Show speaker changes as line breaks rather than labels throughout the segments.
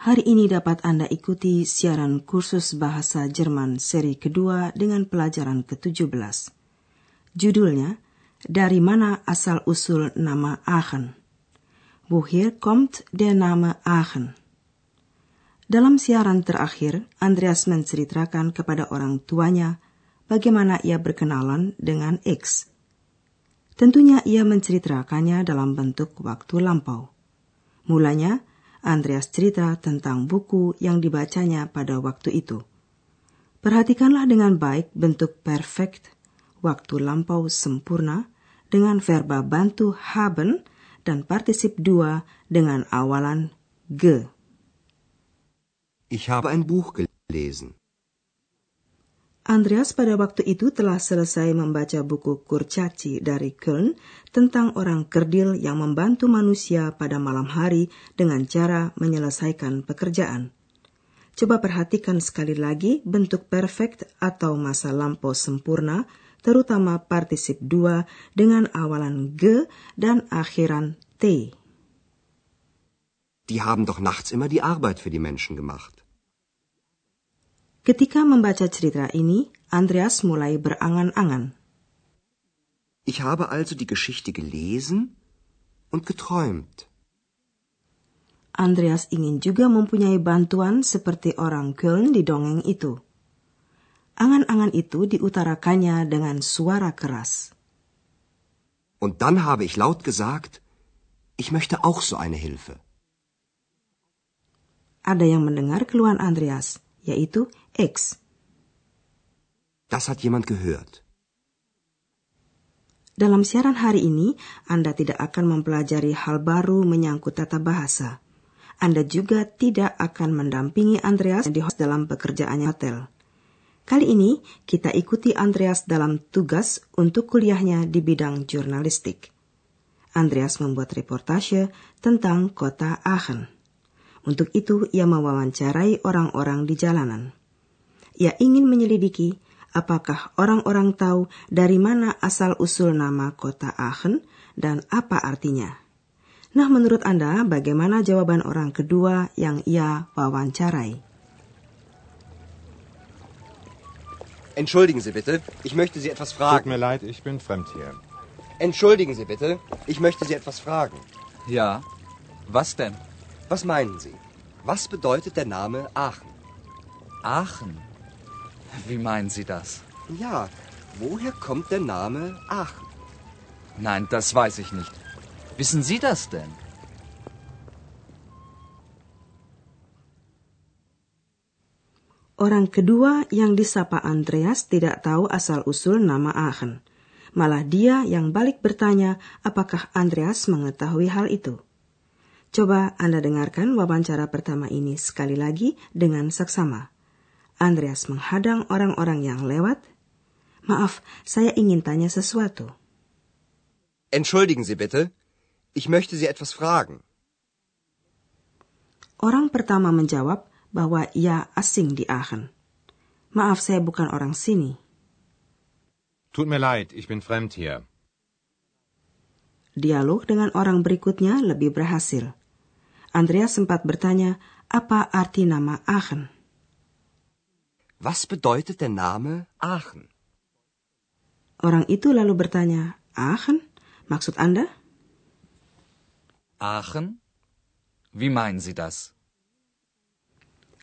hari ini dapat Anda ikuti siaran kursus bahasa Jerman seri kedua dengan pelajaran ke-17. Judulnya, Dari mana asal-usul nama Aachen? Woher kommt der Name Aachen? Dalam siaran terakhir, Andreas menceritakan kepada orang tuanya bagaimana ia berkenalan dengan X. Tentunya ia menceritakannya dalam bentuk waktu lampau. Mulanya, Andreas cerita tentang buku yang dibacanya pada waktu itu. Perhatikanlah dengan baik bentuk perfect, waktu lampau sempurna, dengan verba bantu haben dan partisip dua dengan awalan ge.
Ich habe ein Buch gelesen.
Andreas pada waktu itu telah selesai membaca buku Kurcaci dari Köln tentang orang kerdil yang membantu manusia pada malam hari dengan cara menyelesaikan pekerjaan. Coba perhatikan sekali lagi bentuk perfect atau masa lampau sempurna terutama partisip dua dengan awalan ge dan akhiran t.
Die haben doch nachts immer die Arbeit für die Menschen gemacht.
Ketika membaca cerita ini, Andreas mulai berangan-angan.
Ich habe also die Geschichte gelesen und geträumt.
Andreas ingin juga mempunyai bantuan seperti orang Köln di dongeng itu. Angan-angan itu diutarakannya dengan suara keras.
Und dann habe ich laut gesagt, ich möchte auch so eine Hilfe.
Ada yang mendengar keluhan Andreas, yaitu X.
Das hat jemand gehört.
Dalam siaran hari ini, Anda tidak akan mempelajari hal baru menyangkut tata bahasa. Anda juga tidak akan mendampingi Andreas di host dalam pekerjaannya hotel. Kali ini kita ikuti Andreas dalam tugas untuk kuliahnya di bidang jurnalistik. Andreas membuat reportase tentang kota Aachen. Untuk itu ia mewawancarai orang-orang di jalanan. Ia ingin menyelidiki apakah orang-orang tahu dari mana asal-usul nama kota Aachen dan apa artinya. Nah, menurut Anda, bagaimana jawaban orang kedua yang ia wawancarai?
Entschuldigen Sie bitte, ich möchte Sie etwas
Tut
fragen.
mir leid, ich bin fremd hier.
Entschuldigen Sie bitte, ich möchte Sie etwas fragen.
Ja. Was denn?
Was meinen Sie? Was bedeutet der Name Aachen?
Aachen. Wie meinen Sie das?
Ja, woher kommt der Name Aachen?
Nein, das weiß ich nicht. Wissen Sie das denn?
Orang kedua yang disapa Andreas tidak tahu asal-usul nama Aachen. Malah dia yang balik bertanya apakah Andreas mengetahui hal itu. Coba Anda dengarkan wawancara pertama ini sekali lagi dengan saksama. Andreas menghadang orang-orang yang lewat. Maaf, saya ingin tanya sesuatu.
Entschuldigen Sie bitte, ich möchte Sie etwas fragen.
Orang pertama menjawab bahwa ia asing di Aachen. Maaf, saya bukan orang sini.
Tut mir leid, ich bin fremd hier.
Dialog dengan orang berikutnya lebih berhasil. Andreas sempat bertanya apa arti nama Aachen.
Was bedeutet der Name Aachen?
Orang itu lalu bertanya, Aachen? Maksud Anda?
Aachen? Wie meinen Sie das?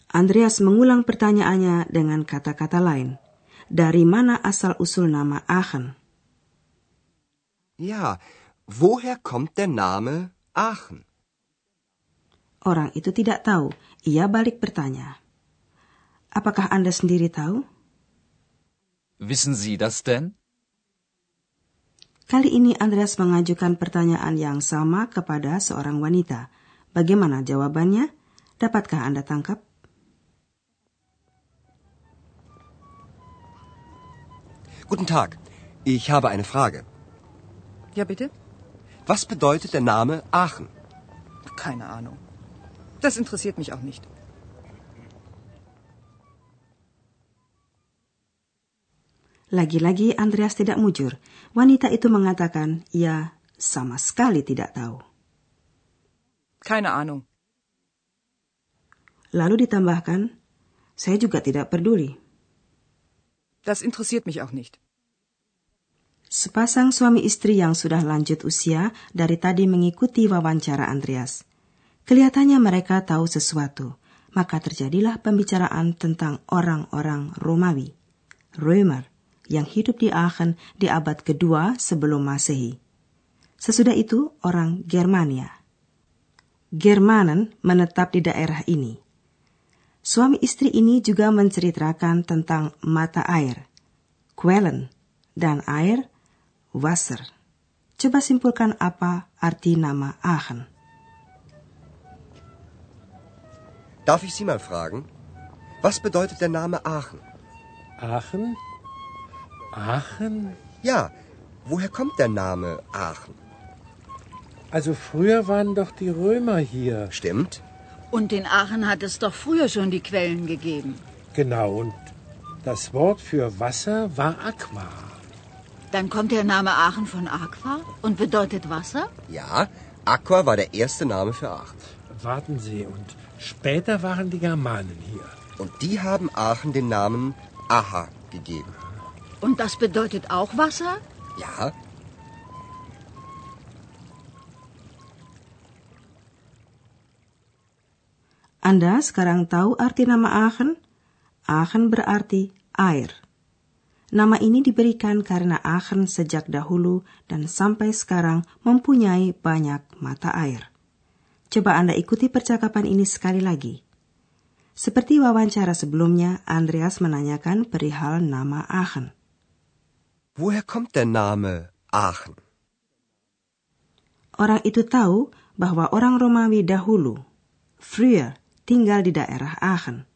Andreas mengulang pertanyaannya dengan kata-kata lain. Dari mana asal-usul nama Aachen?
Ja, woher kommt der Name Aachen?
Orang itu tidak tahu. Ia balik bertanya. Apakah Anda sendiri tahu?
Wissen Sie das denn?
Kali ini Andreas mengajukan pertanyaan yang sama kepada seorang wanita. Bagaimana jawabannya? Dapatkah Anda tangkap?
Guten Tag. Ich habe eine Frage.
Ja, bitte?
Was bedeutet der Name Aachen?
Keine Ahnung. Das interessiert mich auch nicht.
Lagi-lagi Andreas tidak mujur. Wanita itu mengatakan ia sama sekali tidak tahu.
Keine Ahnung.
Lalu ditambahkan, saya juga tidak peduli.
Das interessiert mich auch nicht.
Sepasang suami istri yang sudah lanjut usia dari tadi mengikuti wawancara Andreas. Kelihatannya mereka tahu sesuatu, maka terjadilah pembicaraan tentang orang-orang Romawi, Römer, yang hidup di Aachen di abad kedua sebelum Masehi. Sesudah itu orang Germania. Germanen menetap di daerah ini. Suami istri ini juga menceritakan tentang mata air, Quellen, dan air, Wasser. Coba simpulkan apa arti nama Aachen.
Darf ich Sie mal fragen? Was bedeutet der Name Aachen?
Aachen? Aachen?
Ja, woher kommt der Name Aachen?
Also früher waren doch die Römer hier.
Stimmt?
Und in Aachen hat es doch früher schon die Quellen gegeben.
Genau, und das Wort für Wasser war Aqua.
Dann kommt der Name Aachen von Aqua und bedeutet Wasser?
Ja, Aqua war der erste Name für Aachen.
Warten Sie, und später waren die Germanen hier.
Und die haben Aachen den Namen Aha gegeben.
Und das bedeutet auch Wasser?
Ja,
Anda sekarang tahu arti nama Aachen? Aachen berarti air. Nama ini diberikan karena Aachen sejak dahulu dan sampai sekarang mempunyai banyak mata air. Coba Anda ikuti percakapan ini sekali lagi. Seperti wawancara sebelumnya, Andreas menanyakan perihal nama Aachen.
woher kommt der Name Aachen?
Orang itu tahu bahwa orang Romawi dahulu, früher, tinggal di daerah Aachen.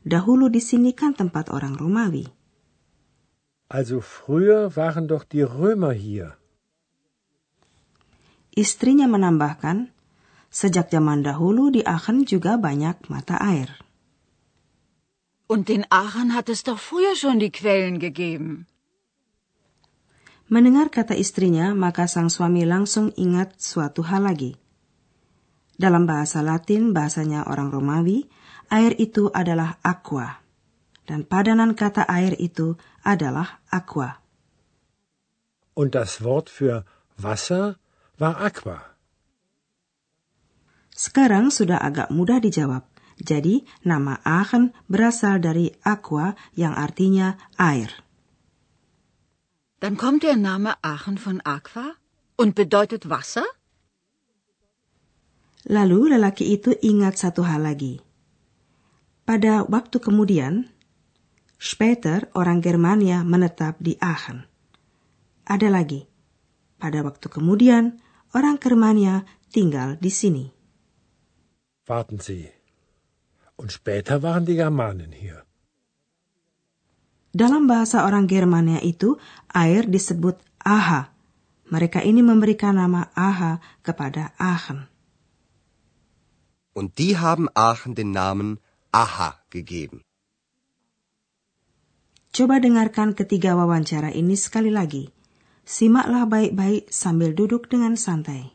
Dahulu di sini kan tempat orang Romawi.
Also früher waren doch die Römer hier.
Istrinya menambahkan, sejak zaman dahulu di Aachen juga banyak mata air.
Und in Aachen hat es doch früher schon die Quellen gegeben.
Mendengar kata istrinya, maka sang suami langsung ingat suatu hal lagi. Dalam bahasa Latin, bahasanya orang Romawi, air itu adalah aqua. Dan padanan kata air itu adalah aqua.
Und das Wort für Wasser war Aqua.
Sekarang sudah agak mudah dijawab. Jadi, nama Aachen berasal dari aqua yang artinya air.
Dann kommt der Name Aachen von Aqua und bedeutet Wasser?
Lalu lelaki itu ingat satu hal lagi. Pada waktu kemudian, später orang Germania menetap di Aachen. Ada lagi. Pada waktu kemudian, orang Germania tinggal di sini.
Warten Sie. Und später waren die Germanen hier.
Dalam bahasa orang Germania itu, air disebut aha. Mereka ini memberikan nama aha kepada Aachen.
Und die haben Aachen den Namen Aha gegeben.
Coba dengarkan ketiga wawancara ini sekali lagi. Simaklah baik-baik sambil duduk dengan santai.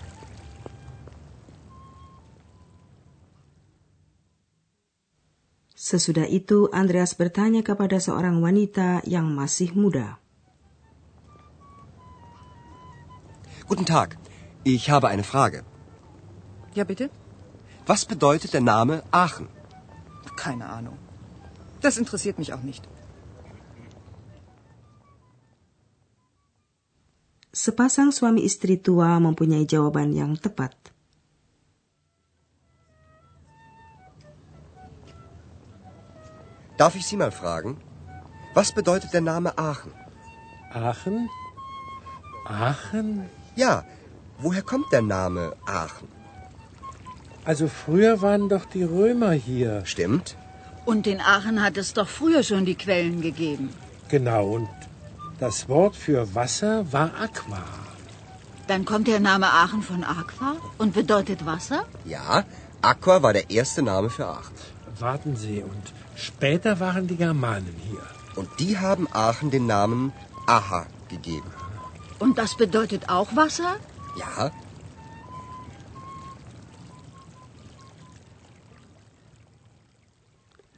Sesudah itu, Andreas bertanya kepada seorang wanita yang masih muda.
Guten Tag, ich habe eine Frage.
Ja, bitte?
Was bedeutet der Name Aachen?
Keine Ahnung. Das interessiert mich auch nicht.
Sepasang suami istri tua mempunyai jawaban yang tepat.
Darf ich Sie mal fragen? Was bedeutet der Name Aachen?
Aachen? Aachen?
Ja, woher kommt der Name Aachen?
Also früher waren doch die Römer hier.
Stimmt?
Und in Aachen hat es doch früher schon die Quellen gegeben.
Genau, und das Wort für Wasser war Aqua.
Dann kommt der Name Aachen von Aqua und bedeutet Wasser?
Ja, Aqua war der erste Name für Aachen.
Warten Sie, und später waren die Germanen hier.
Und die haben Aachen den Namen Aha gegeben.
Und das bedeutet auch Wasser?
Ja,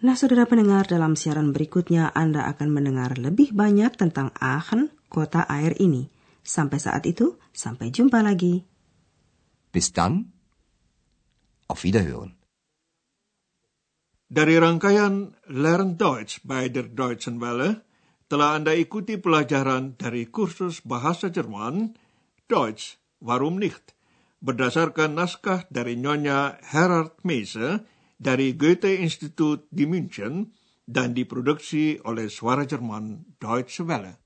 Nah, saudara pendengar, dalam siaran berikutnya Anda akan mendengar lebih banyak tentang Aachen, kota air ini. Sampai saat itu, sampai jumpa lagi.
Bis dann. Auf Wiederhören.
Dari rangkaian Learn Deutsch bei der Deutschen Welle, telah Anda ikuti pelajaran dari kursus bahasa Jerman, Deutsch, warum nicht? Berdasarkan naskah dari Nyonya Herard Meise dari Goethe Institut di München dan diproduksi oleh Suara Jerman Deutsche Welle.